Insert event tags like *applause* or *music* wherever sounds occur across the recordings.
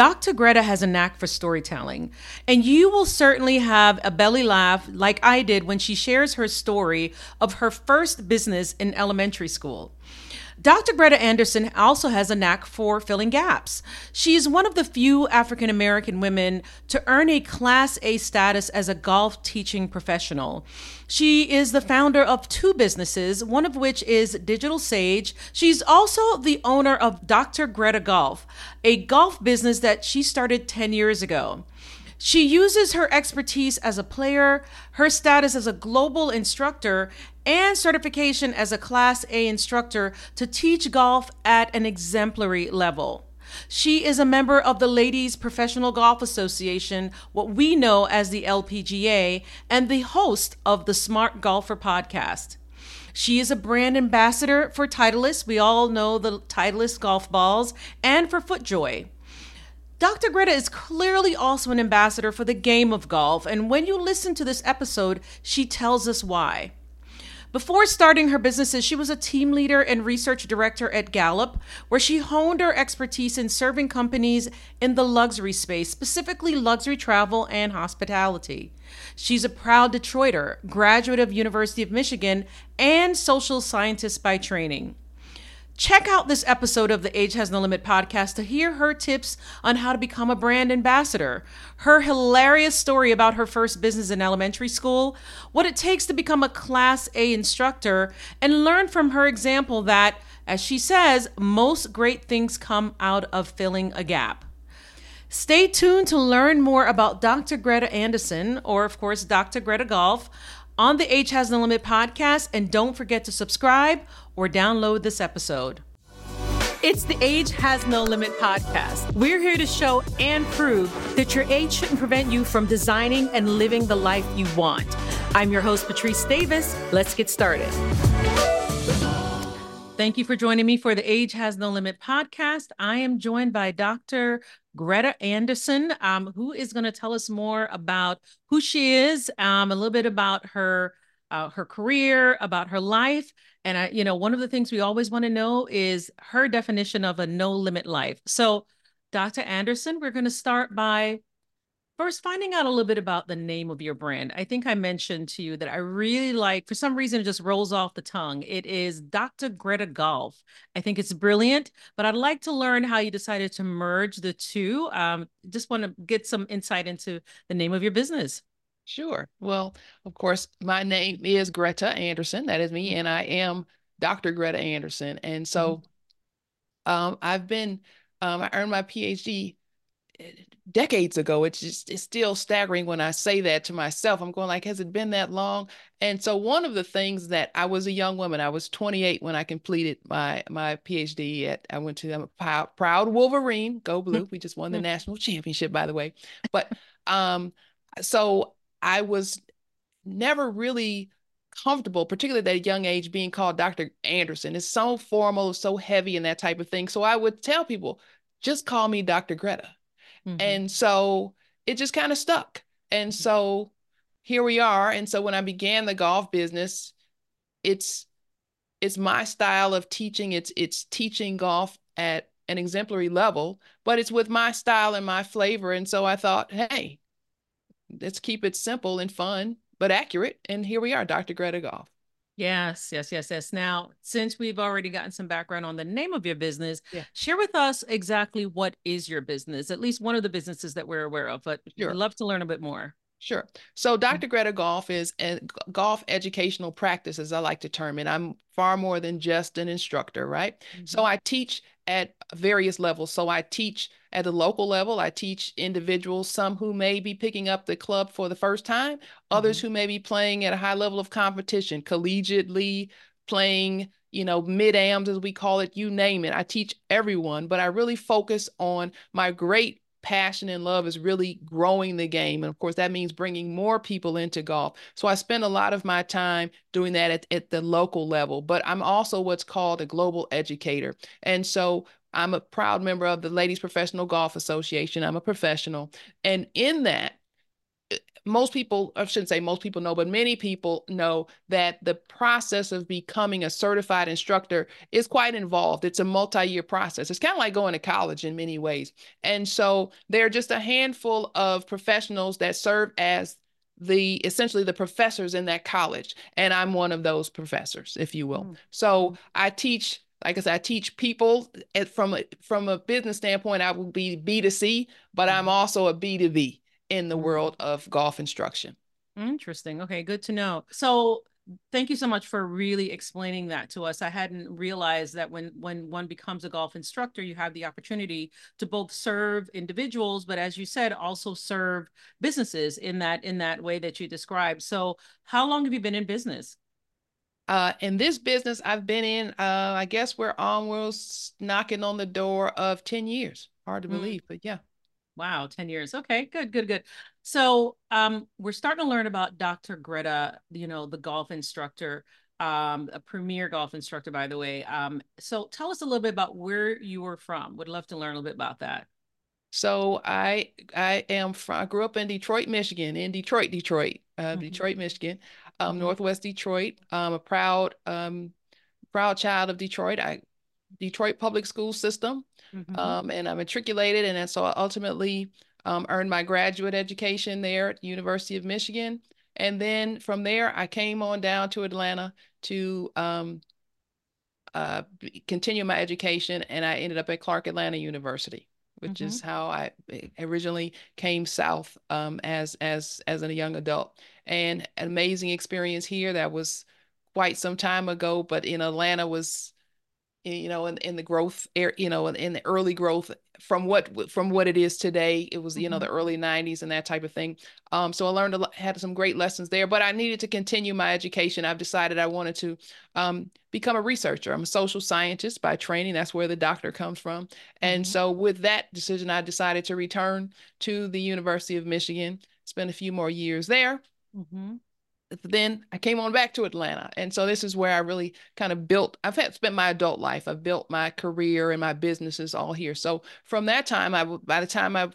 Dr. Greta has a knack for storytelling, and you will certainly have a belly laugh like I did when she shares her story of her first business in elementary school. Dr. Greta Anderson also has a knack for filling gaps. She is one of the few African American women to earn a Class A status as a golf teaching professional. She is the founder of two businesses, one of which is Digital Sage. She's also the owner of Dr. Greta Golf, a golf business that she started 10 years ago. She uses her expertise as a player, her status as a global instructor, and certification as a Class A instructor to teach golf at an exemplary level. She is a member of the Ladies Professional Golf Association, what we know as the LPGA, and the host of the Smart Golfer podcast. She is a brand ambassador for Titleist. We all know the Titleist golf balls and for FootJoy. Dr. Greta is clearly also an ambassador for the game of golf, and when you listen to this episode, she tells us why. Before starting her businesses, she was a team leader and research director at Gallup, where she honed her expertise in serving companies in the luxury space, specifically luxury travel and hospitality. She's a proud Detroiter, graduate of University of Michigan, and social scientist by training. Check out this episode of the Age Has No Limit podcast to hear her tips on how to become a brand ambassador, her hilarious story about her first business in elementary school, what it takes to become a Class A instructor, and learn from her example that, as she says, most great things come out of filling a gap. Stay tuned to learn more about Dr. Greta Anderson, or of course, Dr. Greta Golf, on the Age Has No Limit podcast. And don't forget to subscribe or download this episode. It's the Age Has No Limit podcast. We're here to show and prove that your age shouldn't prevent you from designing and living the life you want. I'm your host, Patrice Davis. Let's get started. Thank you for joining me for the Age Has No Limit podcast. I am joined by Dr. Greta Anderson, um, who is going to tell us more about who she is, um, a little bit about her uh, her career, about her life, and I, you know, one of the things we always want to know is her definition of a no limit life. So, Dr. Anderson, we're going to start by first finding out a little bit about the name of your brand. I think I mentioned to you that I really like, for some reason, it just rolls off the tongue. It is Dr. Greta Golf. I think it's brilliant, but I'd like to learn how you decided to merge the two. Um, just want to get some insight into the name of your business. Sure. Well, of course, my name is Greta Anderson. That is me, and I am Dr. Greta Anderson. And so mm-hmm. um, I've been, um, I earned my PhD eh, decades ago. It's just, it's still staggering when I say that to myself. I'm going like, has it been that long? And so one of the things that I was a young woman, I was 28 when I completed my, my PhD at, I went to, I'm a proud, proud Wolverine, go blue. We just won the *laughs* national championship, by the way. But, um, so I was never really comfortable, particularly at that young age, being called Dr. Anderson. It's so formal, so heavy, and that type of thing. So I would tell people, just call me Dr. Greta. Mm-hmm. And so it just kind of stuck. And mm-hmm. so here we are. And so when I began the golf business, it's it's my style of teaching. It's it's teaching golf at an exemplary level, but it's with my style and my flavor. And so I thought, hey, let's keep it simple and fun, but accurate. And here we are, Dr. Greta Golf. Yes, yes, yes, yes. Now, since we've already gotten some background on the name of your business, yeah. share with us exactly what is your business, at least one of the businesses that we're aware of, but sure. I'd love to learn a bit more. Sure. So Dr. Mm-hmm. Greta Golf is a golf educational practice, as I like to term it. I'm far more than just an instructor, right? Mm-hmm. So I teach at various levels. So I teach at the local level. I teach individuals, some who may be picking up the club for the first time, mm-hmm. others who may be playing at a high level of competition, collegiately playing, you know, mid-ams as we call it, you name it. I teach everyone, but I really focus on my great passion and love is really growing the game. And of course, that means bringing more people into golf. So I spend a lot of my time doing that at, at the local level, but I'm also what's called a global educator. And so I'm a proud member of the Ladies Professional Golf Association. I'm a professional. And in that, most people, I shouldn't say most people know, but many people know that the process of becoming a certified instructor is quite involved. It's a multi year process. It's kind of like going to college in many ways. And so there are just a handful of professionals that serve as the essentially the professors in that college and i'm one of those professors if you will mm-hmm. so i teach like I said, I teach people from a, from a business standpoint. I will be B to C, but I'm mm-hmm. also a B to B in the world of golf instruction. Interesting. Okay, good to know. So thank you so much for really explaining that to us. I hadn't realized that when when one becomes a golf instructor, you have the opportunity to both serve individuals, but as you said, also serve businesses in that in that way that you described. So how long have you been in business? Uh, in this business I've been in, uh, I guess we're almost knocking on the door of 10 years. Hard to mm. believe, but yeah. Wow, 10 years. Okay, good, good, good. So um, we're starting to learn about Dr. Greta, you know, the golf instructor, um, a premier golf instructor, by the way. Um, so tell us a little bit about where you were from. Would love to learn a little bit about that. So I I am from I grew up in Detroit, Michigan, in Detroit, Detroit, uh, mm-hmm. Detroit, Michigan, um, mm-hmm. Northwest Detroit. I'm a proud um, proud child of Detroit. I Detroit public school system. Mm-hmm. Um, and I matriculated, and so I ultimately um, earned my graduate education there at University of Michigan. And then from there, I came on down to Atlanta to um, uh, continue my education, and I ended up at Clark Atlanta University, which mm-hmm. is how I eh, originally came south um, as as as a young adult. And an amazing experience here. That was quite some time ago, but in Atlanta was you know in, in the growth you know in, in, the early growth from what from what it is today it was you mm-hmm. know the early 90s and that type of thing. Um so i learned a lot had some great lessons there but i needed to continue my education. I've decided i wanted to um become a researcher. I'm a social scientist by training. That's where the doctor comes from. And mm-hmm. so with that decision i decided to return to the university of michigan spend a few more years there. Mm-hmm then I came on back to Atlanta. And so this is where I really kind of built, I've had spent my adult life. I've built my career and my businesses all here. So from that time, I by the time I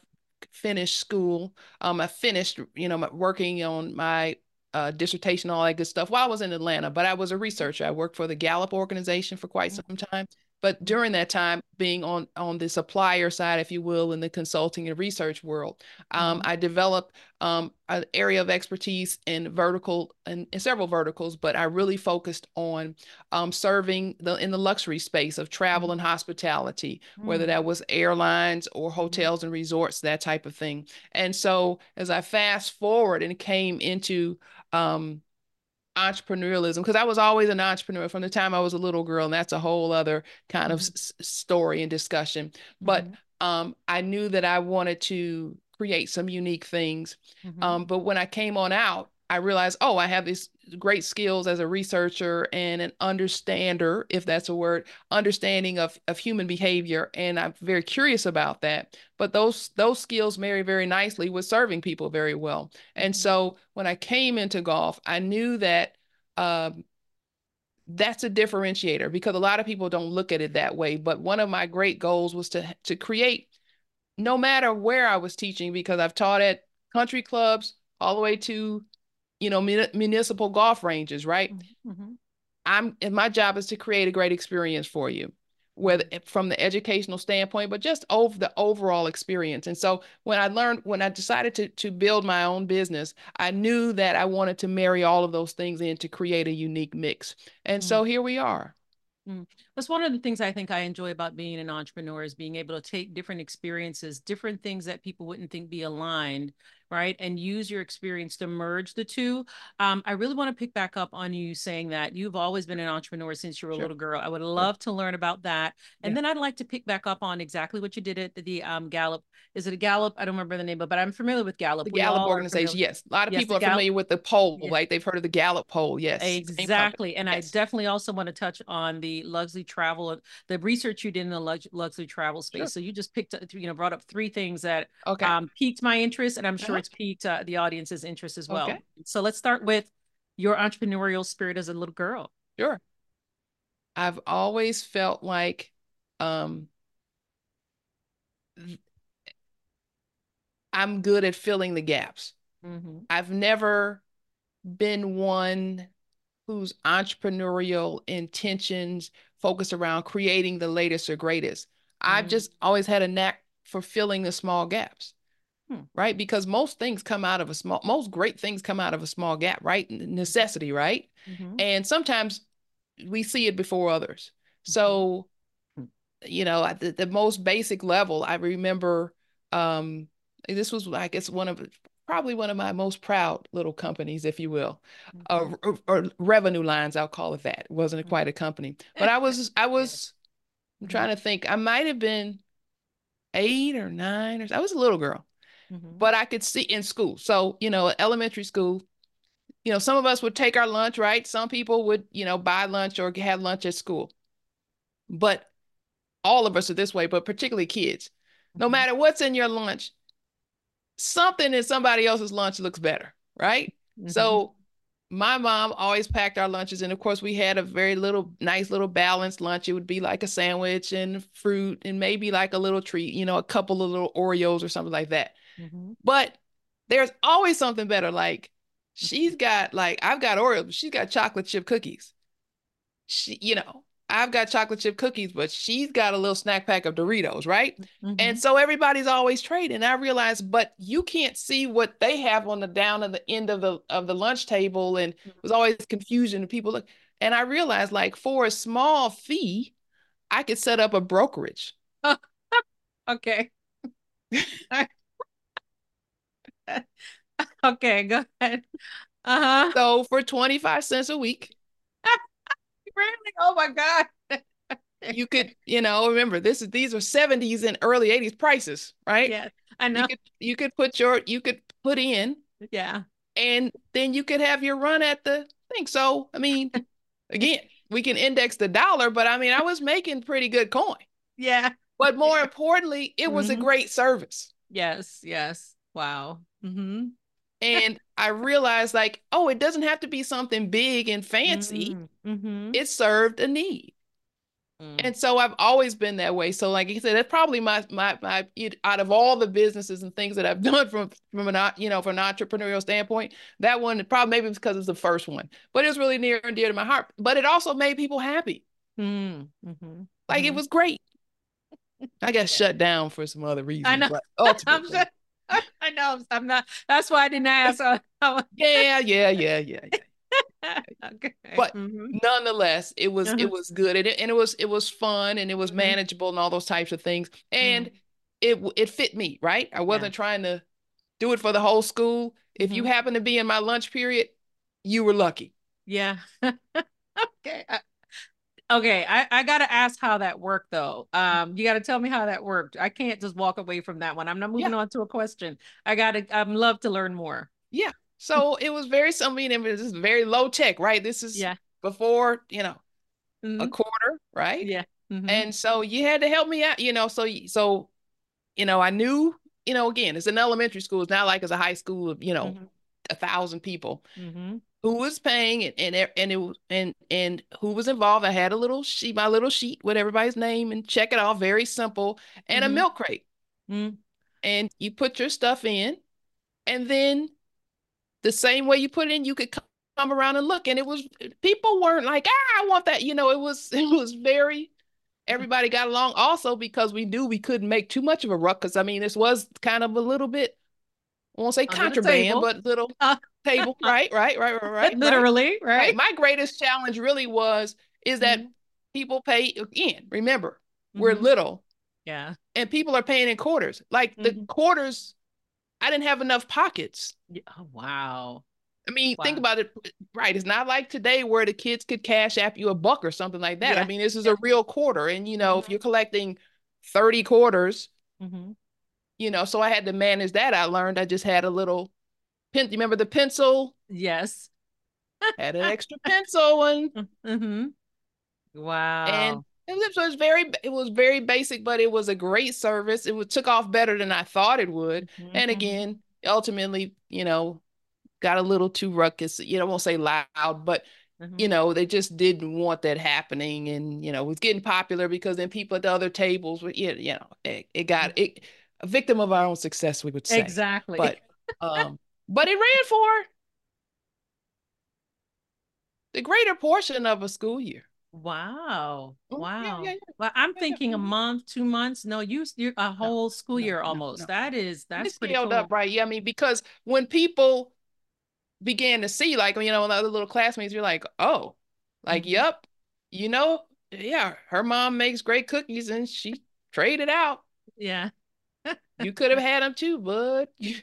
finished school, um, I finished, you know, working on my uh, dissertation, all that good stuff while I was in Atlanta. But I was a researcher. I worked for the Gallup organization for quite some time. But during that time, being on on the supplier side, if you will, in the consulting and research world, um, mm-hmm. I developed um, an area of expertise in vertical and several verticals, but I really focused on um, serving the in the luxury space of travel and mm-hmm. hospitality, mm-hmm. whether that was airlines or mm-hmm. hotels and resorts, that type of thing. And so, as I fast forward and came into um, entrepreneurialism because I was always an entrepreneur from the time I was a little girl, and that's a whole other kind of mm-hmm. s- story and discussion. But mm-hmm. um, I knew that I wanted to create some unique things. Mm-hmm. Um, but when I came on out, I realized, oh, I have these great skills as a researcher and an understander, if that's a word, understanding of, of human behavior. And I'm very curious about that. But those those skills marry very nicely with serving people very well. And mm-hmm. so when I came into golf, I knew that um, that's a differentiator because a lot of people don't look at it that way. But one of my great goals was to to create, no matter where I was teaching, because I've taught at country clubs all the way to you know, mun- municipal golf ranges, right? Mm-hmm. mm-hmm. I'm and my job is to create a great experience for you, whether from the educational standpoint, but just over the overall experience. And so when I learned, when I decided to to build my own business, I knew that I wanted to marry all of those things in to create a unique mix. And mm-hmm. so here we are. Mm. That's one of the things I think I enjoy about being an entrepreneur is being able to take different experiences, different things that people wouldn't think be aligned, right? And use your experience to merge the two. Um, I really want to pick back up on you saying that you've always been an entrepreneur since you were sure. a little girl. I would love sure. to learn about that. And yeah. then I'd like to pick back up on exactly what you did at the, um, Gallup. Is it a Gallup? I don't remember the name, but, but I'm familiar with Gallup. The we Gallup organization, yes. A lot of yes, people are Gallup. familiar with the poll, yeah. like they've heard of the Gallup poll, yes. Exactly. And yes. I definitely also want to touch on the luxury travel, the research you did in the luxury travel space. Sure. So you just picked, you know, brought up three things that okay. um, piqued my interest, and I'm sure uh-huh. it's piqued uh, the audience's interest as well. Okay. So let's start with your entrepreneurial spirit as a little girl. Sure. I've always felt like um, I'm good at filling the gaps. mm-hmm. I've never been one whose entrepreneurial intentions focus around creating the latest or greatest. Mm-hmm. I've just always had a knack for filling the small gaps. Hmm. Right? Because most things come out of a small, most great things come out of a small gap, right? Necessity, right? Mm-hmm. And sometimes we see it before others. Mm-hmm. So, hmm. you know, at the, the most basic level, I remember um, this was, I guess, one of probably one of my most proud little companies, if you will, mm-hmm. uh, or, or, revenue lines. I'll call it that. It wasn't mm-hmm. quite a company, but I was, I *laughs* was, I'm trying to think. I might have been eight or nine, or I was a little girl, mm-hmm. but I could see in school. So you know, elementary school. You know, some of us would take our lunch, right? Some people would, you know, buy lunch or have lunch at school. But all of us are this way, but particularly kids. No mm-hmm. matter what's in your lunch, something in somebody else's lunch looks better, right? Mm-hmm. So my mom always packed our lunches and of course we had a very little nice little balanced lunch. It would be like a sandwich and fruit and maybe like a little treat you know a couple of little oreos or something like that. Mm-hmm. but there's always something better like she's got like i've got oreos but she's got chocolate chip cookies. She you know I've got chocolate chip cookies, but she's got a little snack pack of Doritos, right? Mm-hmm. And so everybody's always trading. I realized, but you can't see what they have on the down of the end of the of the lunch table, and it was always confusion. And people look, and I realized, like for a small fee, I could set up a brokerage. *laughs* okay. *laughs* okay, go ahead. Uh-huh. So for 25 cents a week, really? Oh my God. *laughs* you could, you know, remember this is these are 70s and early 80s prices, right? Yeah. I know. You could, you could put your you could put in. Yeah. And then you could have your run at the thing. So I mean, *laughs* again, we can index the dollar, but I mean, I was making pretty good coin. Yeah. But more *laughs* importantly, it was mm-hmm. a great service. Yes, yes. Wow. Mm-hmm. And I realized, like, oh, it doesn't have to be something big and fancy. Mm-hmm. mm-hmm. It served a need. Mm. And so I've always been that way. So, like you said, that's probably my my my out of all the businesses and things that I've *laughs* done from from an you know from an entrepreneurial standpoint, that one probably maybe because it's the first one, but it was really near and dear to my heart. But it also made people happy. Mm. Mm-hmm. Like mm-hmm. it was great. I got *laughs* shut down for some other reasons. I know. *laughs* ultimately, *laughs* I know. I'm not. That's why I didn't ask. *laughs* yeah, yeah, yeah, yeah, yeah. *laughs* okay. But mm-hmm. nonetheless, it was uh-huh. it was good and it, and it was it was fun and it was mm-hmm. manageable and all those types of things and mm-hmm. it it fit me right. I wasn't yeah. trying to do it for the whole school. If you mm-hmm. happen to be in my lunch period, you were lucky. Yeah. okay. Okay, I, I gotta ask how that worked though. Um, you gotta tell me how that worked. I can't just walk away from that one. I'm not moving yeah. on to a question. I gotta I'm love to learn more. Yeah. *laughs* So it was very I mean, it was very low tech, right? This is yeah before, you know, mm-hmm. a quarter, right? Yeah. Mm-hmm. And so you had to help me out, you know. So so, you know, I knew, you know, again, it's an elementary school. It's not like it's a high school of, you know, mm-hmm. a thousand people. Who was paying and and and it and and who was involved. I had a little sheet, my little sheet with everybody's name and check it off. Very simple, and mm-hmm. a milk crate. Mm-hmm. And you put your stuff in, and then the same way you put it in, you could come around and look. And it was people weren't like, ah, I want that. You know, it was *laughs* it was very. Everybody got along also because we knew we couldn't make too much of a ruckus. I mean, this was kind of a little bit I won't say contraband, but little *laughs* uh, table. *laughs* Right, right, right, right, right. Literally, right. right. My greatest challenge really was is that mm-hmm. people pay again. Remember, mm-hmm. we're little. Yeah. And people are paying in quarters. Like mm-hmm. the quarters, I didn't have enough pockets. Yeah. Oh, wow. I mean, wow. think about it. Right. It's not like today where the kids could cash app you a buck or something like that. Yeah. I mean, this is yeah. a real quarter. And, you know, if mm-hmm. you're collecting 30 quarters, mm-hmm you know, so I had to manage that. I learned I just had a little pen. You remember the pencil? Yes. *laughs* had an extra pencil and mm-hmm. wow. And it was very it was very basic, but it was a great service. It was, took off better than I thought it would. Mm-hmm. And again, ultimately, you know, got a little too ruckus. You know, I won't say loud, but Mm-hmm. you know they just didn't want that happening and you know it was getting popular because then people at the other tables were you know it, it got mm-hmm. it a victim of our own success, we would say. Exactly. But um, but it ran for the greater portion of a school year. Wow. Oh, Wow. yeah, yeah, yeah. Well, I'm thinking a mhm. month, two months. No, you you a whole school no, year no, almost. no. That is that's It's pretty scaled cool. up, right? Yeah, I mean, because when people began to see, like, you know, the other little classmates, you're like, oh, like, Mhm. yep, you know, yeah, her mom makes great cookies and she traded out. Yeah. You could have had them too, bud. You,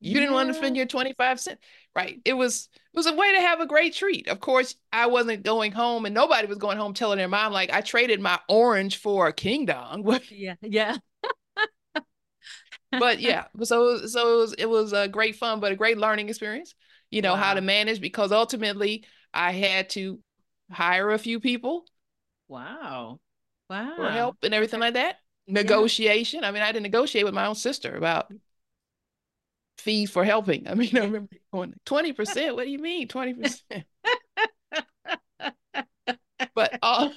you didn't want to spend your 25 cents. Right. It was it was a way to have a great treat. Of course, I wasn't going home and nobody was going home telling their mom, like, I traded my orange for a king dong. *laughs* Yeah. Yeah. *laughs* but yeah, so so it was it was a great fun, but a great learning experience. You know how to manage because ultimately I had to hire a few people Wow. Wow! for help and everything like that. Negotiation. I mean, I had to negotiate with my own sister about fees for helping. *laughs* I mean, I remember going 20%. What do you mean 20%? *laughs* but all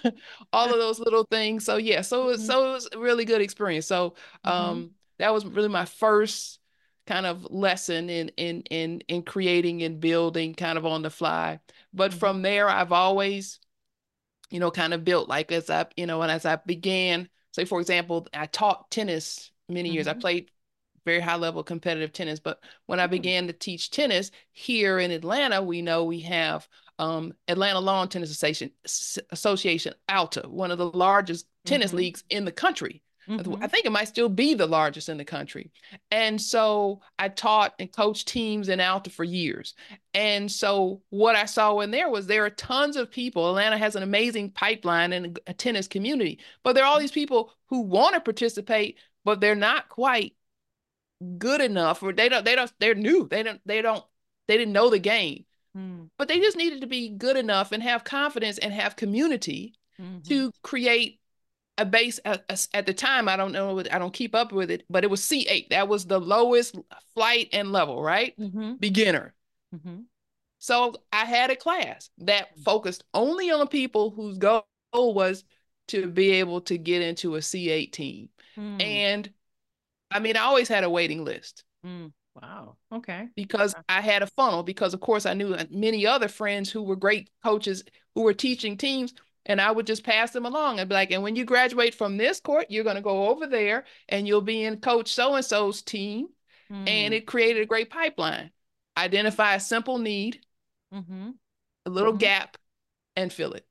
all of those little things. So yeah, so it was, Mhm. so it was a really good experience. So um that was really my first kind of lesson in in in in creating and building kind of on the fly. But Mhm. from there I've always you know kind of built like as I you know and as I began say for example I taught tennis many years. I Mhm. played very high level competitive tennis. But when I Mm. began to teach tennis here in Atlanta, we know we have um, Atlanta Lawn Tennis Association, Association, ALTA, one of the largest tennis Mhm. leagues in the country. I Mhm. think it might still be the largest in the country. And so I taught and coached teams in Alta for years. And so what I saw in there was there are tons of people. Atlanta has an amazing pipeline and a tennis community, but there are all these people who want to participate, but they're not quite good enough or they don't they don't they're new. They don't they don't they didn't know the game. Mm. But they just needed to be good enough and have confidence and have community Mhm. to create a base at, at the time. I don't know, I don't keep up with it, but it was C8. That was the lowest flight and level, right? Mhm. Beginner. Mhm. So I had a class that focused only on people whose goal was to be able to get into a C8 team. Mm. And I mean, I always had a waiting list Mm. Wow. Okay. because Okay. I had a funnel because of course I knew many other friends who were great coaches who were teaching teams and I would just pass them along and be like, and when you graduate from this court, you're going to go over there and you'll be in coach so-and-so's team. And Mm. it created a great pipeline. Identify a simple need, Mhm. a little Mhm. gap, and fill it.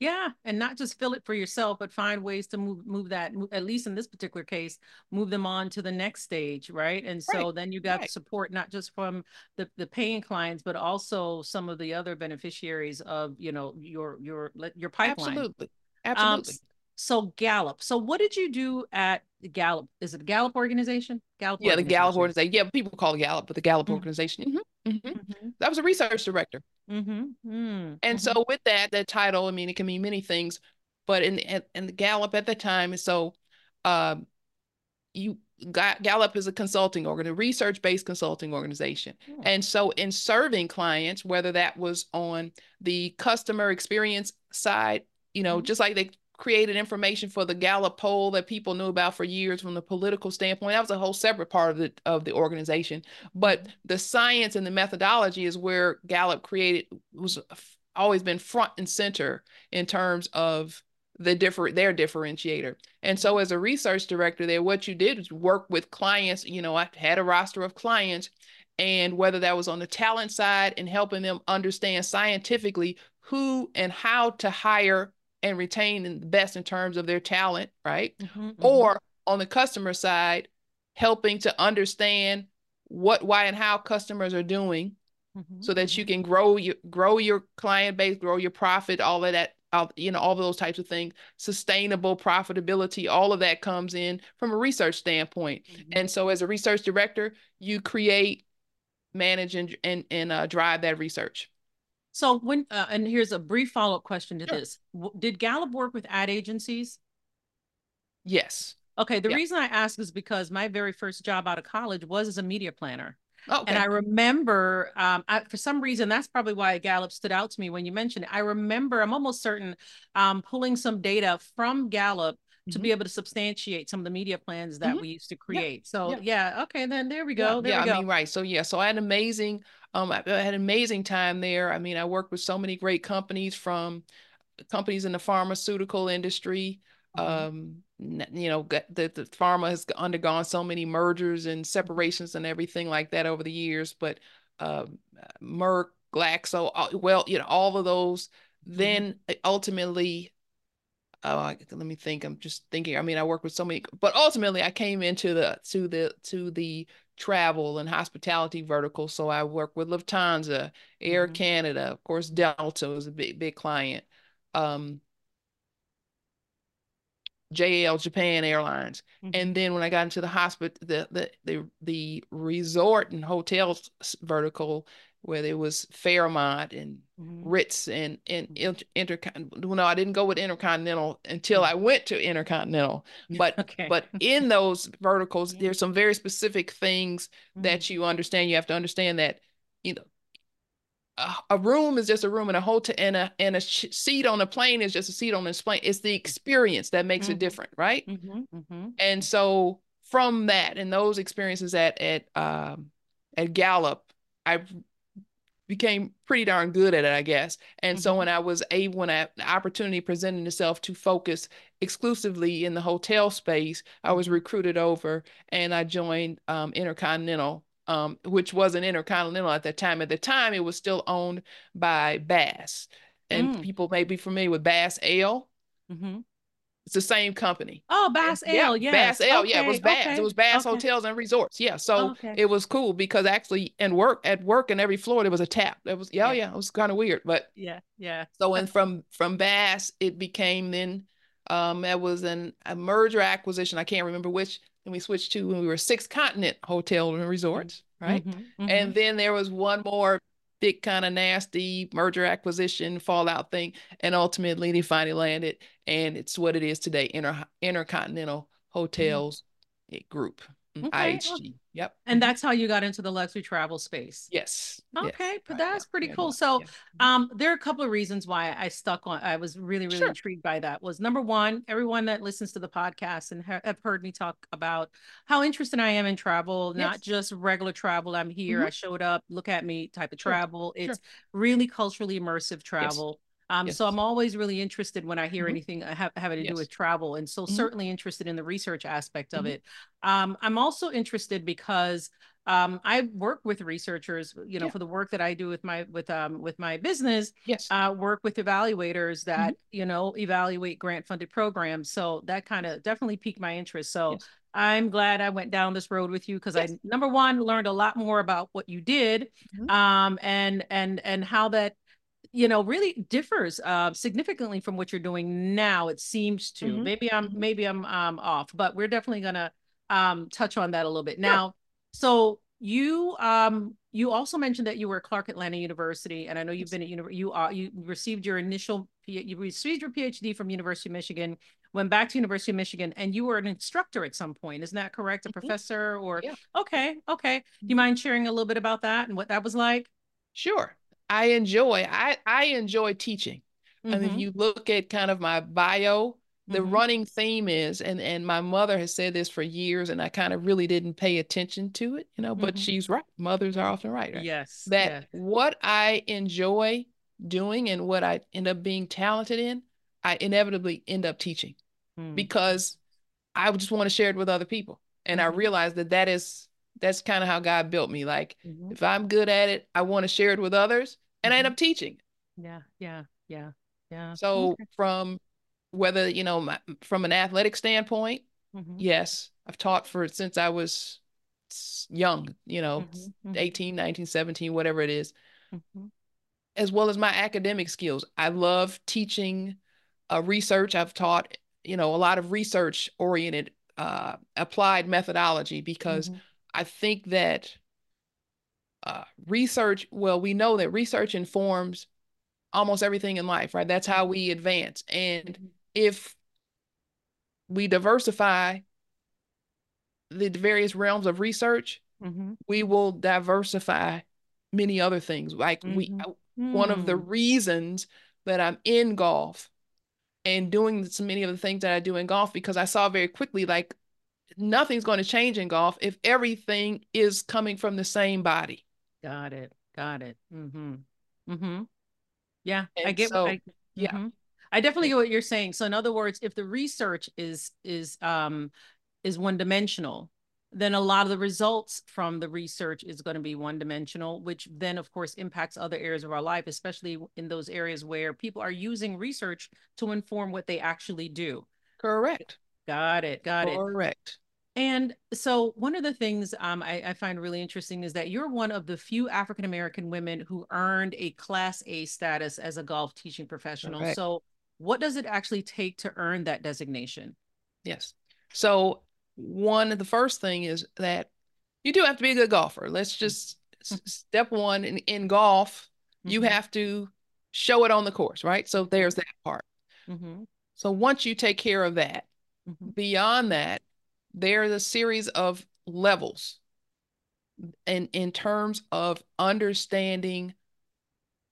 Yeah, and not just fill it for yourself, but find ways to move move that. move- At least in this particular case, move them on to the next stage, right? And so Right, then you got right. support not just from the the paying clients, but also some of the other beneficiaries of you know your your your pipeline. Absolutely. Um, Absolutely. s- so Gallup. So what did you do at Gallup? Is it Gallup organization? Gallup Yeah, the Gallup organization. organization. Yeah, people call it Gallup, but the Gallup Mm. organization. Mhm, mhm. Mhm. I was a research director. Mhm. Mm. And Mhm. so with that, that title, I mean, it can mean many things, but in in, in the Gallup at the time, so um, you Ga- Gallup is a consulting organ, a research-based consulting organization. Yeah. And so in serving clients, whether that was on the customer experience side, you know, Mhm. just like they created information for the Gallup poll that people knew about for years from the political standpoint, that was a whole separate part of the of the organization. But Mhm. the science and the methodology is where Gallup created was always been front and center in terms of the different their differentiator. And so as a research director there, what you did was work with clients, you know, I had a roster of clients and whether that was on the talent side and helping them understand scientifically who and how to hire and retain the best in terms of their talent, right? Mhm. Mhm. Or on the customer side, helping to understand what, why, and how customers are doing Mhm. so that you Mhm. can grow your grow your client base, grow your profit, all of that, all, you know, all of those types of things, sustainable profitability, all of that comes in from a research standpoint. Mhm. And so as a research director, you create, manage, and and, and uh, drive that research. So when uh, and here's a brief follow-up question to Sure. this. W- Did Gallup work with ad agencies? Yes. Okay, the Yeah. reason I ask is because my very first job out of college was as a media planner. Okay. And I remember, um, I, for some reason, that's probably why Gallup stood out to me when you mentioned it. I remember, I'm almost certain, um, pulling some data from Gallup to be able to substantiate some of the media plans that we used to create. So yeah. okay, then there we go. There yeah, we go. I mean, right. So yeah, so I had amazing, um, I, I had an amazing time there. I mean, I worked with so many great companies from companies in the pharmaceutical industry. Um, you know, the, the pharma has undergone so many mergers and separations and everything like that over the years, but uh, Merck, Glaxo, uh, well, you know, all of those. Then ultimately, uh, let me think. I'm just thinking. I mean, I worked with so many, but ultimately, I came into the to the to the travel and hospitality vertical. So I work with Lufthansa, Air mm-hmm. Canada, of course, Delta was a big big client. Um, JAL Japan Airlines. Mm-hmm. And then when I got into the hospital, the, the the the resort and hotels vertical, where there was Fairmont and mm-hmm. Ritz and and mm-hmm. Intercontinental. No, I didn't go with Intercontinental until I went to Intercontinental. *laughs* But okay. but in those verticals, there's some very specific things mm-hmm. that you understand. You have to understand that you know a room is just a room and a hotel and a and a seat on a plane is just a seat on a plane it's the experience that makes mm-hmm. it different right mm-hmm, mm-hmm. and so from that and those experiences at at um at gallup i became pretty darn good at it i guess and so mm-hmm. when i was able when I, the opportunity presented itself to focus exclusively in the hotel space i was mm-hmm. recruited over and i joined um, intercontinental um, which wasn't intercontinental at that time. At the time, it was still owned by Bass, and mm. people may be familiar with Bass Ale. Mm-hmm. It's the same company. Oh, Bass Ale. yeah, Bass Ale, okay, yeah, it was Bass. Okay. It was Bass okay. Hotels and Resorts, yeah. So it was cool because actually, in work at work in every floor there was a tap. It was yeah, yeah, yeah it was kind of weird, but yeah, yeah. So and from from Bass, it became then um, it was an a merger acquisition. I can't remember which and we switched to when we were six continent hotel and resorts, right? Mm-hmm, mm-hmm. And then there was one more big kind of nasty merger acquisition fallout thing, and ultimately they finally landed, and it's what it is today: Inter Intercontinental Hotels mm-hmm. Group, mm, okay. IHG. Yep. And that's how you got into the luxury travel space. Yes. Okay, yes. but that's pretty yeah. cool. So, yeah. um, there are a couple of reasons why I stuck on. I was really, really sure. intrigued by that. Was number one, everyone that listens to the podcast and ha- have heard me talk about how interested I am in travel, yes. not just regular travel. I'm here. Mm-hmm. I showed up. Look at me. Type of travel. Sure. It's sure. really culturally immersive travel. Um, yes. So I'm always really interested when I hear mm-hmm. anything uh, ha- having to yes. do with travel, and so mm-hmm. certainly interested in the research aspect of mm-hmm. it. Um, I'm also interested because um, I work with researchers, you know, yeah. for the work that I do with my with um with my business. Yes, uh, work with evaluators that mm-hmm. you know evaluate grant funded programs. So that kind of definitely piqued my interest. So. Yes. I'm glad I went down this road with you because yes. I number one learned a lot more about what you did, mm-hmm. um, and and and how that you know really differs uh, significantly from what you're doing now it seems to mm-hmm. maybe i'm mm-hmm. maybe i'm um, off but we're definitely gonna um, touch on that a little bit now so you um you also mentioned that you were at clark atlanta university and i know you've been at university you are you received your initial you received your phd from university of michigan went back to university of michigan and you were an instructor at some point isn't that correct a mm-hmm. professor or yeah. okay okay do you mm-hmm. mind sharing a little bit about that and what that was like sure I enjoy I I enjoy teaching. Mm-hmm. And if you look at kind of my bio, the mm-hmm. running theme is and and my mother has said this for years and I kind of really didn't pay attention to it, you know, but mm-hmm. she's right. Mothers are often right, right? Yes. That yes. what I enjoy doing and what I end up being talented in, I inevitably end up teaching mm. because I just want to share it with other people. And I mm-hmm. realize that that is that's kind of how God built me. Like mm-hmm. if I'm good at it, I want to share it with others and mm-hmm. I end mm-hmm. up teaching. Yeah, yeah, yeah, yeah. So okay. from whether, you know, my, from an athletic standpoint, mm-hmm. yes, I've taught for since I was young, you know, mm-hmm. 18, 19, 17, whatever it is. As well as my academic skills. I love teaching uh, research. I've taught, you know, a lot of research oriented uh, applied methodology because I think that uh, research, well, we know that research informs almost everything in life, right? That's how we advance. And mm-hmm. if we diversify the various realms of research, mm-hmm. we will diversify many other things. Like mm-hmm. we, mm. one of the mm. reasons that I'm in golf and doing so many of the things that I do in golf because I saw very quickly like nothing's going to change in golf if everything is coming from the same body. Got it. Got it. Mm-hmm. Mm-hmm. Yeah, And I get. so, what I, yeah. mhm. I definitely get what you're saying. So, in other words, if the research is is um is one dimensional, then a lot of the results from the research is going to be one dimensional, which then, of course, impacts other areas of our life, especially in those areas where people are using research to inform what they actually do. Correct. Got it. Got it. Correct. And so, one of the things um, I, I find really interesting is that you're one of the few African American women who earned a Class A status as a golf teaching professional. Correct. So, what does it actually take to earn that designation? Yes. So one the first thing is that you do have to be a good golfer. Let's just Mhm. step one in, in golf, you Mhm. have to show it on the course, right? So there's that part. Mhm. So once you take care of that, Mhm. beyond that, there's a series of levels in in terms of understanding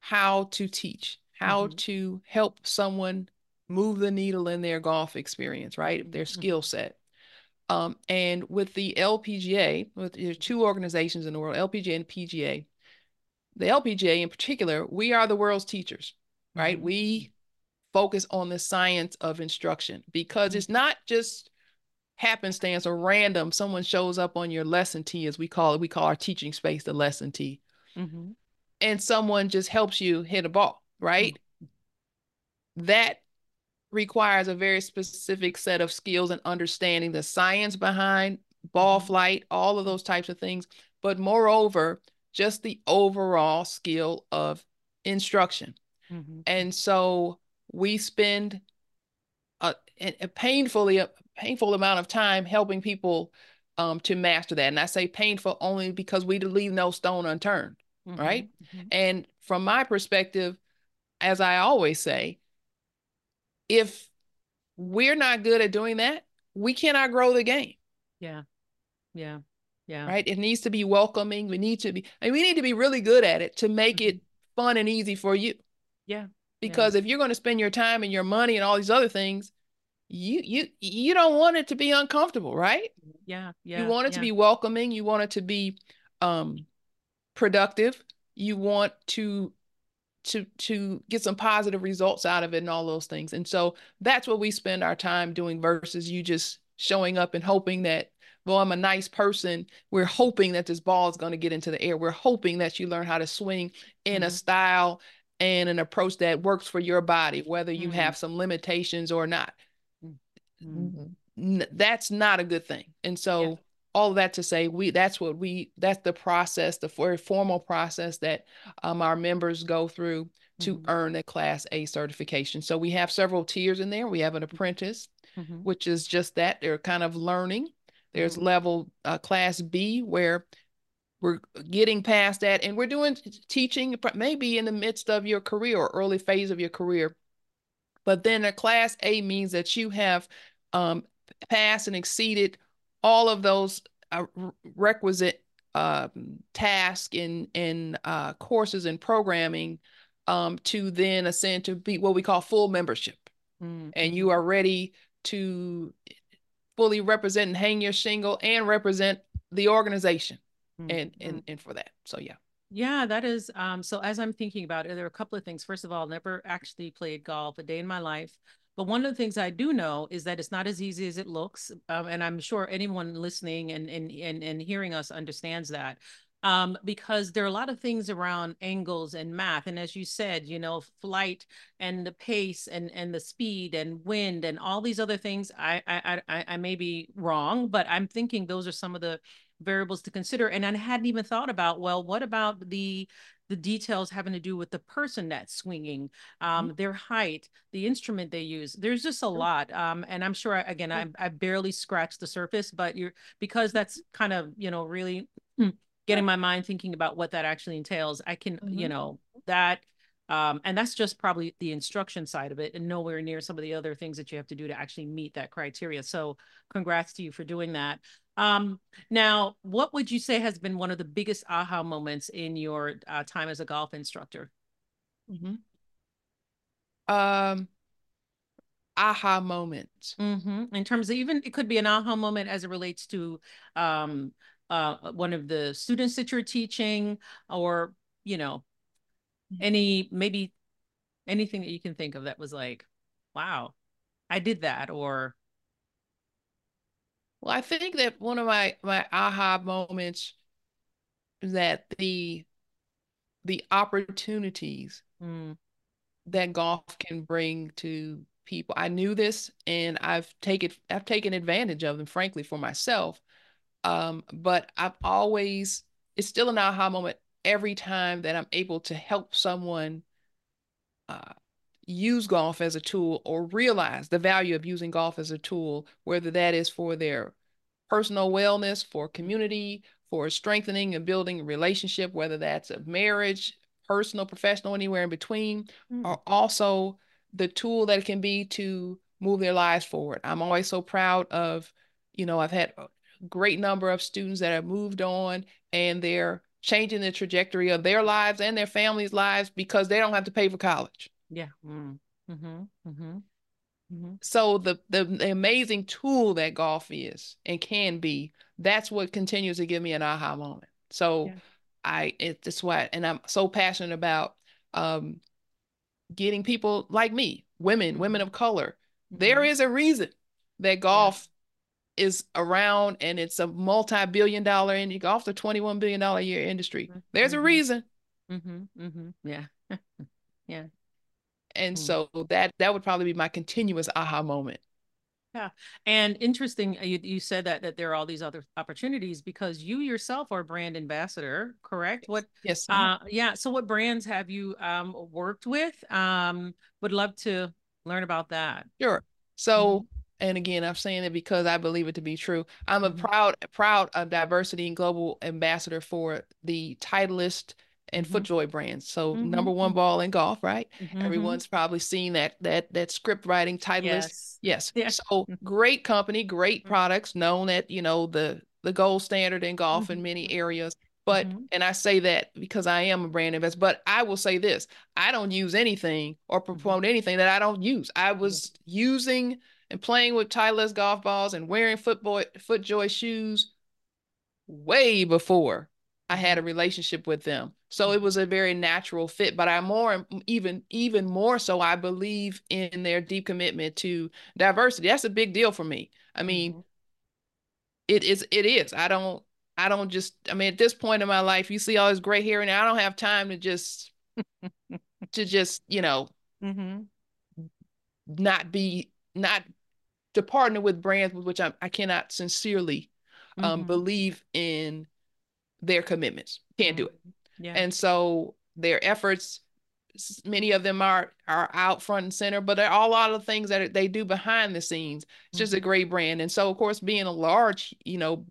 how to teach, how Mhm. to help someone move the needle in their golf experience, right? Their Mhm. skill set. Um, and with the LPGA, with there are two organizations in the world, LPGA and PGA. The LPGA in particular, we are the world's teachers, right? Mhm. We focus on the science of instruction because it's not just happenstance or random. Someone shows up on your lesson tee, as we call it. We call our teaching space the lesson tee, Mhm. and someone just helps you hit a ball, right? That requires a very specific set of skills and understanding the science behind ball Mhm. flight, all of those types of things. But moreover, just the overall skill of instruction. Mhm. And so we spend a, a painfully a painful amount of time helping people um, to master that. And I say painful only because we leave no stone unturned, Mhm. right? Mhm. And from my perspective, as I always say, if we're not good at doing that, we cannot grow the game, Yeah. Yeah. Yeah. right? It needs to be welcoming. We need to be, and we need to be really good at it to make it fun and easy for you. Yeah. Because if you're going to spend your time and your money and all these other things, you you you don't want it to be uncomfortable, right? Yeah. Yeah. You want it yeah. to be welcoming. You want it to be um, productive. You want to to to get some positive results out of it and all those things. And so that's what we spend our time doing versus you just showing up and hoping that, well, I'm a nice person. We're hoping that this ball is going to get into the air. We're hoping that you learn how to swing in a Mhm. style and an approach that works for your body, whether you Mhm. have some limitations or not. Mhm. N- that's not a good thing. And so Yeah. all of that to say we that's what we that's the process the very formal process that um, our members go through to Mhm. earn a class a certification so we have several tiers in there we have an apprentice Mhm. which is just that they're kind of learning there's Mhm. level uh, class b where we're getting past that and we're doing teaching maybe in the midst of your career or early phase of your career. But then a class A means that you have um, passed and exceeded all of those uh, requisite um, tasks in in uh, courses and programming um, to then ascend to be what we call full membership, Mhm. and you are ready to fully represent and hang your shingle and represent the organization, Mhm. and and and for that. So yeah. Yeah, that is. Um, so as I'm thinking about it, there are a couple of things. First of all, never actually played golf a day in my life. But one of the things I do know is that it's not as easy as it looks. Um, and I'm sure anyone listening and, and and and hearing us understands that. Um, because there are a lot of things around angles and math. And as you said, you know, flight and the pace and and the speed and wind and all these other things. I I I, I may be wrong, but I'm thinking those are some of the variables to consider and i hadn't even thought about well what about the the details having to do with the person that's swinging um their height the instrument they use? There's just a lot um and i'm sure again I, I barely scratched the surface but you're because that's kind of you know really *clears throat* getting my mind thinking about what that actually entails i can you Mhm. know that um, and that's just probably the instruction side of it and nowhere near some of the other things that you have to do to actually meet that criteria. So congrats to you for doing that um, now, what would you say has been one of the biggest aha moments in your uh, time as a golf instructor? Mhm. Um, aha moments. Mm-hmm. In terms of even, it could be an aha moment as it relates to um, uh, one of the students that you're teaching, or you know, mm-hmm. any maybe anything that you can think of that was like, wow, I did that, or well, I think that one of my my aha moments that the the opportunities mm. that golf can bring to people. I knew this and I've taken I've taken advantage of them, frankly, for myself. Um, but I've always it's still an aha moment every time that I'm able to help someone uh, use golf as a tool or realize the value of using golf as a tool, whether that is for their personal wellness, for community, for strengthening and building a relationship, whether that's a marriage, personal, professional, anywhere in between, mm. are also the tool that it can be to move their lives forward. I'm always so proud of, you know, I've had a great number of students that have moved on and they're changing the trajectory of their lives and their families' lives because they don't have to pay for college. Yeah. Mm. Mm-hmm. Mm-hmm. Mm-hmm. So the, the, the amazing tool that golf is and can be, that's what continues to give me an aha moment. So yeah. I it's why and I'm so passionate about um getting people like me, women, mm-hmm. women of color. Mm-hmm. There is a reason that golf yeah. is around and it's a multi-billion dollar and golf's a 21 billion dollar a year industry. Mm-hmm. There's a mm-hmm. reason. Mm-hmm. Mm-hmm. Yeah. *laughs* yeah. And mm. so that that would probably be my continuous aha moment. Yeah. And interesting, uh, you, you said that that there are all these other opportunities because you yourself are brand ambassador, correct? What yes. Uh yeah. So what brands have you um worked with? Um would love to learn about that. Sure. So mm-hmm. and again, I'm saying it because I believe it to be true. I'm a mm-hmm. proud, proud of diversity and global ambassador for the Titleist and mm-hmm. FootJoy brands. So mm-hmm. number one ball in golf, right? Mm-hmm. Everyone's probably seen that that that script writing Titleist. Yes. yes. Yeah. So great company, great mm-hmm. products, known at you know the the gold standard in golf in mm-hmm. many areas. But mm-hmm. and I say that because I am a brand investor. But I will say this: I don't use anything or promote anything that I don't use. I was using and playing with Titleist golf balls and wearing FootBoy FootJoy shoes way before I had a relationship with them. So it was a very natural fit, but I more even even more so I believe in their deep commitment to diversity. That's a big deal for me. I mean, mm-hmm. it is it is. I don't I don't just I mean at this point in my life, you see all this gray hair and I don't have time to just *laughs* to just, you know, mm-hmm. not be not to partner with brands with which I'm, I cannot sincerely um, mm-hmm. believe in their commitments. Can't do it. Yeah. And so their efforts, many of them are are out front and center, but there are a lot of things that they do behind the scenes. It's mm-hmm. just a mm-hmm. great brand. And so of course, being a large, you know,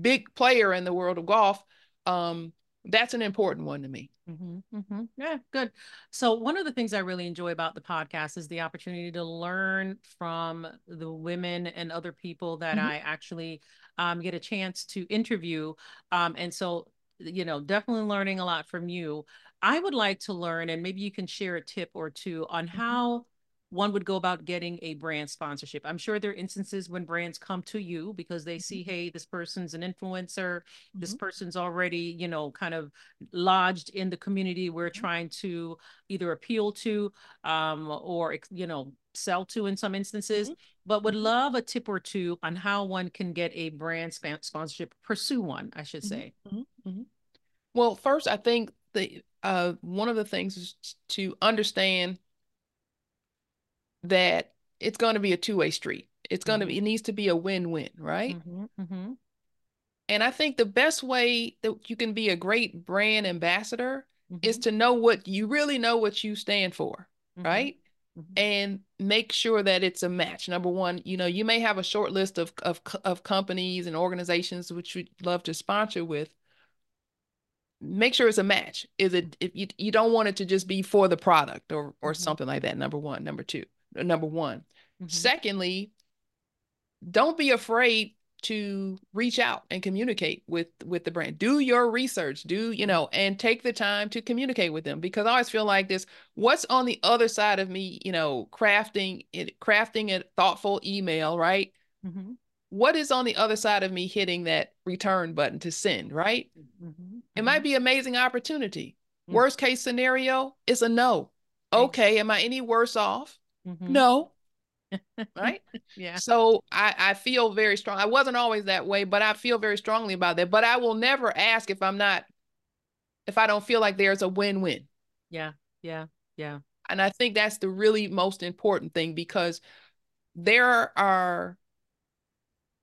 big player in the world of golf, um, that's an important one to me. Mm-hmm, mm-hmm. Yeah, good. So, one of the things I really enjoy about the podcast is the opportunity to learn from the women and other people that mm-hmm. I actually um, get a chance to interview. Um, and so, you know, definitely learning a lot from you. I would like to learn, and maybe you can share a tip or two on mm-hmm. how one would go about getting a brand sponsorship. I'm sure there are instances when brands come to you because they see, mm-hmm. hey, this person's an influencer, mm-hmm. this person's already, you know, kind of lodged in the community we're mm-hmm. trying to either appeal to um, or, you know, sell to in some instances, mm-hmm. but would mm-hmm. love a tip or two on how one can get a brand sponsorship, pursue one, I should say. Mm-hmm. Well, first, I think the uh, one of the things is to understand that it's going to be a two-way street. It's going to be, it needs to be a win-win, right? And I think the best way that you can be a great brand ambassador is to know what you really know what you stand for, right? Mm-hmm. and make sure that it's a match. Number one, you know, you may have a short list of of of companies and organizations which you'd love to sponsor with. Make sure it's a match. Is it if you you don't want it to just be for the product or or mm-hmm. something like that. Number one, number two, number one. Mm-hmm. Secondly, don't be afraid to reach out and communicate with with the brand do your research do you know and take the time to communicate with them because i always feel like this what's on the other side of me you know crafting it crafting a thoughtful email right mm-hmm. what is on the other side of me hitting that return button to send right mm-hmm. it might mm-hmm. be amazing opportunity mm-hmm. worst case scenario is a no okay am i any worse off mm-hmm. no right? *laughs* Yeah. So i i feel very strong. I wasn't always that way but i feel very strongly about that. But i will never ask if i'm not if i don't feel like there's a win-win. Yeah yeah yeah. And i think that's the really most important thing because there are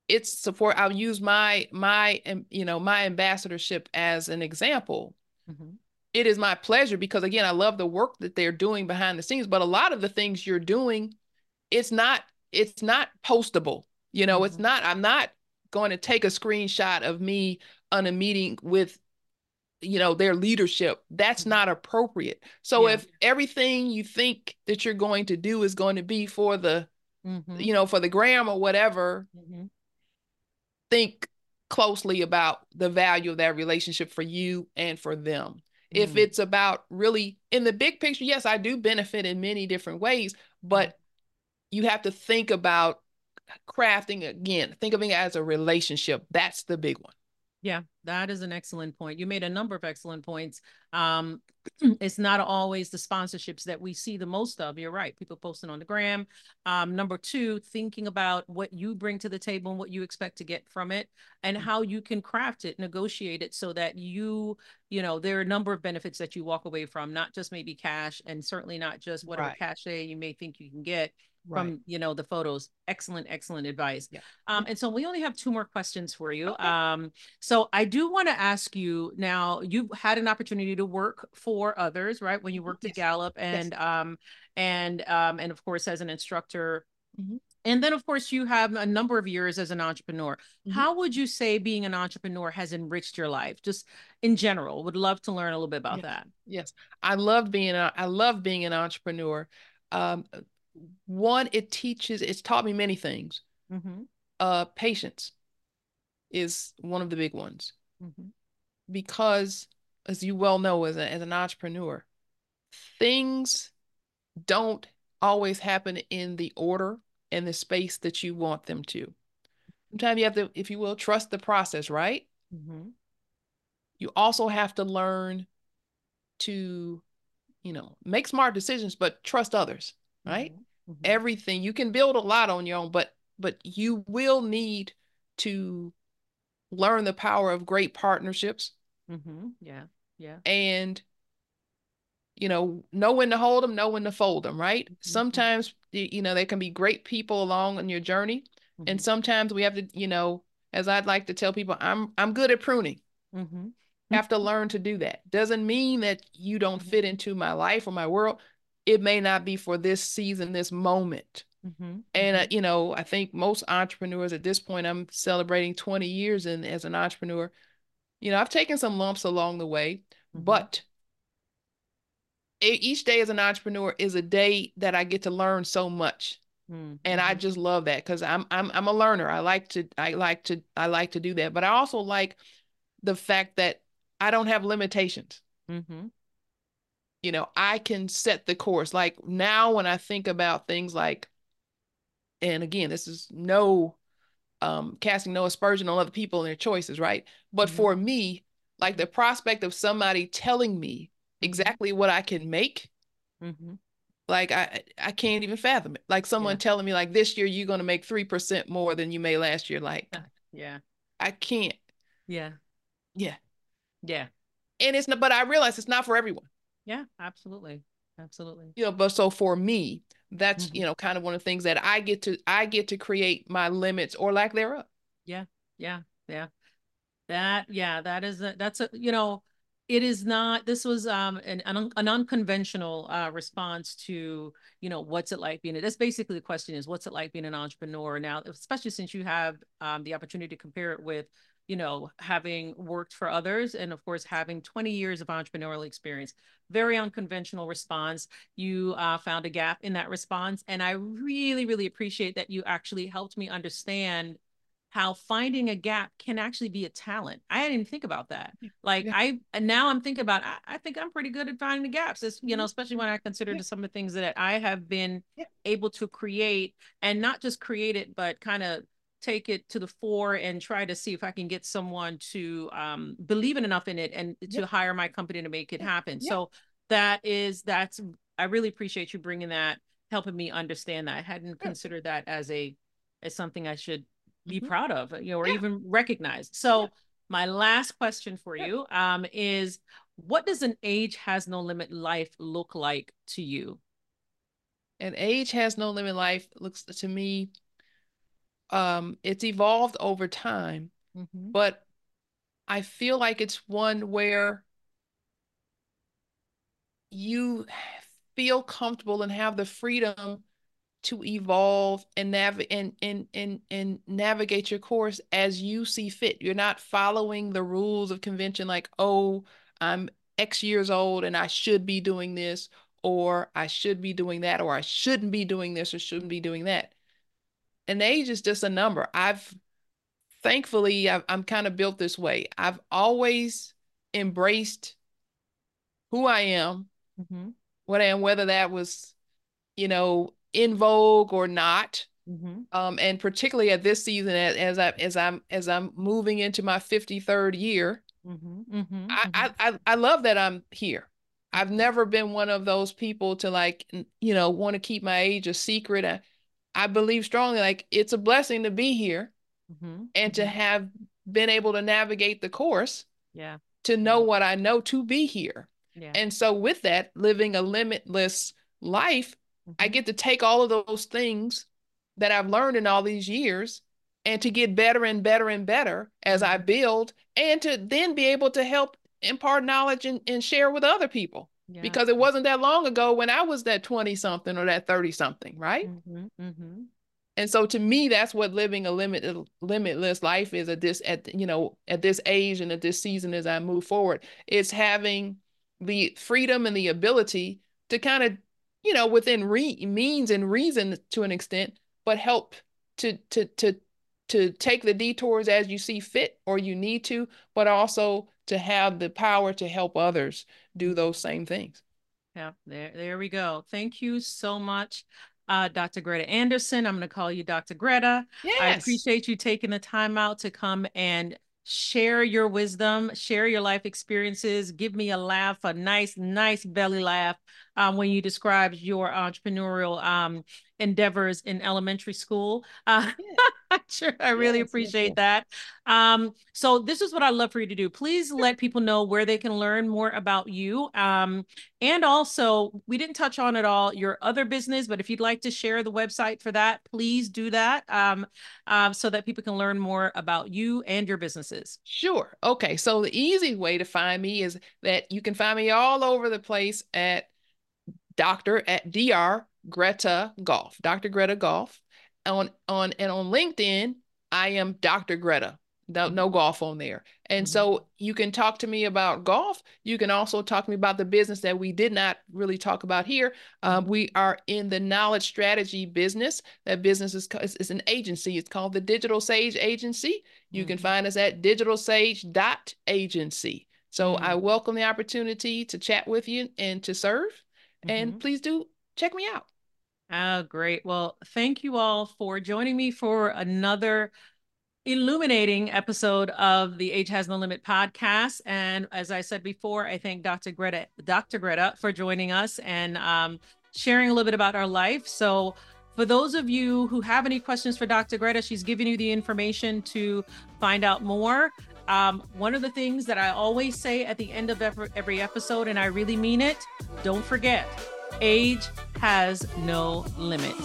it's support i'll use my my you know my ambassadorship as an example. Mm-hmm. it is my pleasure because again i love the work that they're doing behind the scenes but a lot of the things you're doing it's not it's not postable you know mm-hmm. it's not i'm not going to take a screenshot of me on a meeting with you know their leadership that's mm-hmm. not appropriate so yeah. if everything you think that you're going to do is going to be for the mm-hmm. you know for the gram or whatever mm-hmm. think closely about the value of that relationship for you and for them if mm. it's about really in the big picture yes i do benefit in many different ways but you have to think about crafting again, think of it as a relationship. That's the big one. Yeah, that is an excellent point. You made a number of excellent points. Um, *clears throat* it's not always the sponsorships that we see the most of. You're right. People posting on the gram. Um, number two, thinking about what you bring to the table and what you expect to get from it and how you can craft it, negotiate it so that you, you know, there are a number of benefits that you walk away from, not just maybe cash and certainly not just whatever right. cachet you may think you can get from you know the photos excellent excellent advice yeah. um and so we only have two more questions for you okay. um so i do want to ask you now you've had an opportunity to work for others right when you worked yes. at gallup and yes. um and um and of course as an instructor mm-hmm. and then of course you have a number of years as an entrepreneur mm-hmm. how would you say being an entrepreneur has enriched your life just in general would love to learn a little bit about yes. that yes i love being a, i love being an entrepreneur um, one, it teaches, it's taught me many things. Mm-hmm. Uh, patience is one of the big ones. Mm-hmm. Because, as you well know, as, a, as an entrepreneur, things don't always happen in the order and the space that you want them to. Sometimes you have to, if you will, trust the process, right? Mm-hmm. You also have to learn to, you know, make smart decisions, but trust others right? Mm-hmm. mm-hmm. Everything you can build a lot on your own, but but you will need to learn the power of great partnerships. Mm-hmm. Yeah, yeah, and you know know when to hold them, know when to fold them. Right? Mm-hmm. Sometimes you know there can be great people along on your journey, and mm-hmm. sometimes we have to you know as I'd like to tell people, I'm I'm good at pruning. Mm-hmm. Have to learn to do that. Doesn't mean that you don't fit into my life or my world it may not be for this season, this moment. Mm-hmm. And, uh, mm-hmm. you know, I think most entrepreneurs at this point, I'm celebrating 20 years in, as an entrepreneur. You know, I've taken some lumps along the way, mm-hmm. but each day as an entrepreneur is a day that I get to learn so much. Mm-hmm. And I just love that because I'm I'm I'm a learner. I like to I like to I like to do that. But I also like the fact that I don't have limitations. You know, I can set the course. Like now, when I think about things like, and again, this is no um, casting no aspersion on other people and their choices, right? But mm-hmm. for me, like the prospect of somebody telling me mm-hmm. exactly what I can make, mm-hmm. like I I can't even fathom it. Like someone yeah. telling me like this year you're going to make three percent more than you made last year. Like, yeah, I can't. Yeah, yeah, yeah. And it's not, but I realize it's not for everyone. Yeah, absolutely. Absolutely. You know, but so for me, that's, mm-hmm. you know, kind of one of the things that I get to I get to create my limits or lack thereof. Yeah. Yeah. Yeah. That yeah, that is a, that's a you know, it is not this was um an an, an unconventional uh response to you know what's it like being a that's basically the question is what's it like being an entrepreneur now especially since you have um the opportunity to compare it with you know, having worked for others and of course having 20 years of entrepreneurial experience. Very unconventional response. You uh, found a gap in that response. And I really, really appreciate that you actually helped me understand how finding a gap can actually be a talent. I didn't even think about that. Like Yeah. I and now I'm thinking about I, I think I'm pretty good at finding the gaps. It's, you know, especially when I consider Yeah. some of the things that I have been Yeah. able to create and not just create it, but kind of take it to the fore and try to see if I can get someone to um, believe in enough in it and to Yeah. hire my company to make it happen. Yeah. So that is that's I really appreciate you bringing that, helping me understand that. I hadn't considered that as a as something I should be Mhm. proud of, you know, or Yeah. even recognize. So Yeah. my last question for Yeah. you um, is what does an age has no limit life look like to you? And age has no limit life looks to me um it's evolved over time, Mm-hmm. but I feel like it's one where you feel comfortable and have the freedom to evolve and nav and, and and and navigate your course as you see fit. You're not following the rules of convention like, oh, I'm X years old and I should be doing this, or I should be doing that, or I shouldn't be doing this or shouldn't be doing that. And age is just a number. I've thankfully I've, I'm kind of built this way. I've always embraced who I am, Mm-hmm. what I am, whether that was, you know, in vogue or not. Mm-hmm. Um, and particularly at this season, as, as I as I'm as I'm moving into my 53rd year, Mm-hmm. Mm-hmm. I, I I I love that I'm here. I've never been one of those people to like, you know, want to keep my age a secret. I, I believe strongly like it's a blessing to be here Mm-hmm. and to have been able to navigate the course Yeah. to know what I know to be here. Yeah. And so with that, living a limitless life, I Mhm. get to take all of those things that I've learned in all these years and to get better and better and better as I Mhm. build and to then be able to help impart knowledge and, and share with other people. Yeah. Because it wasn't that long ago when I was that 20 something or that 30 something, right? Mm-hmm. Mm-hmm. And so to me, that's what living a limit limitless life is at this at you know at this age and at this season as I move forward. It's having the freedom and the ability to kind of you know within re- means and reason to an extent, but help to to to to take the detours as you see fit or you need to, but also to have the power to help others do those same things. Yeah, there, there we go. Thank you so much, uh, Dr. Greta Anderson. I'm going to call you Dr. Greta. Yes. I appreciate you taking the time out to come and share your wisdom, share your life experiences, give me a laugh, a nice, nice belly laugh um, when you described your entrepreneurial um, endeavors in elementary school. *laughs* Uh, sure, I really Yes, appreciate yes. that. Um, so this is what I'd love for you to do. Please let people know where they can learn more about you. Um, and also, we didn't touch on at all your other business, but if you'd like to share the website for that, please do that um, um, so that people can learn more about you and your businesses. Sure. Okay. So the easy way to find me is that you can find me all over the place at Dr. at Dr. Greta Golf, Dr. Greta Golf. On on and on LinkedIn, I am Dr. Greta. No, no golf on there. And Mhm. so you can talk to me about golf. You can also talk to me about the business that we did not really talk about here. Um, we are in the knowledge strategy business. That business is, is an agency. It's called the Digital Sage Agency. You can Mhm. find us at digitalsage.agency. So I welcome the opportunity to chat with you and to serve. And Mhm. please do check me out. Oh, great. Well, thank you all for joining me for another illuminating episode of the Age Has No Limit podcast. And as I said before, I thank Dr. Greta, Dr. Greta for joining us and um, sharing a little bit about our life. So for those of you who have any questions for Dr. Greta, she's giving you the information to find out more. Um, one of the things that I always say at the end of every, every episode, and I really mean it, don't forget, age has no limit.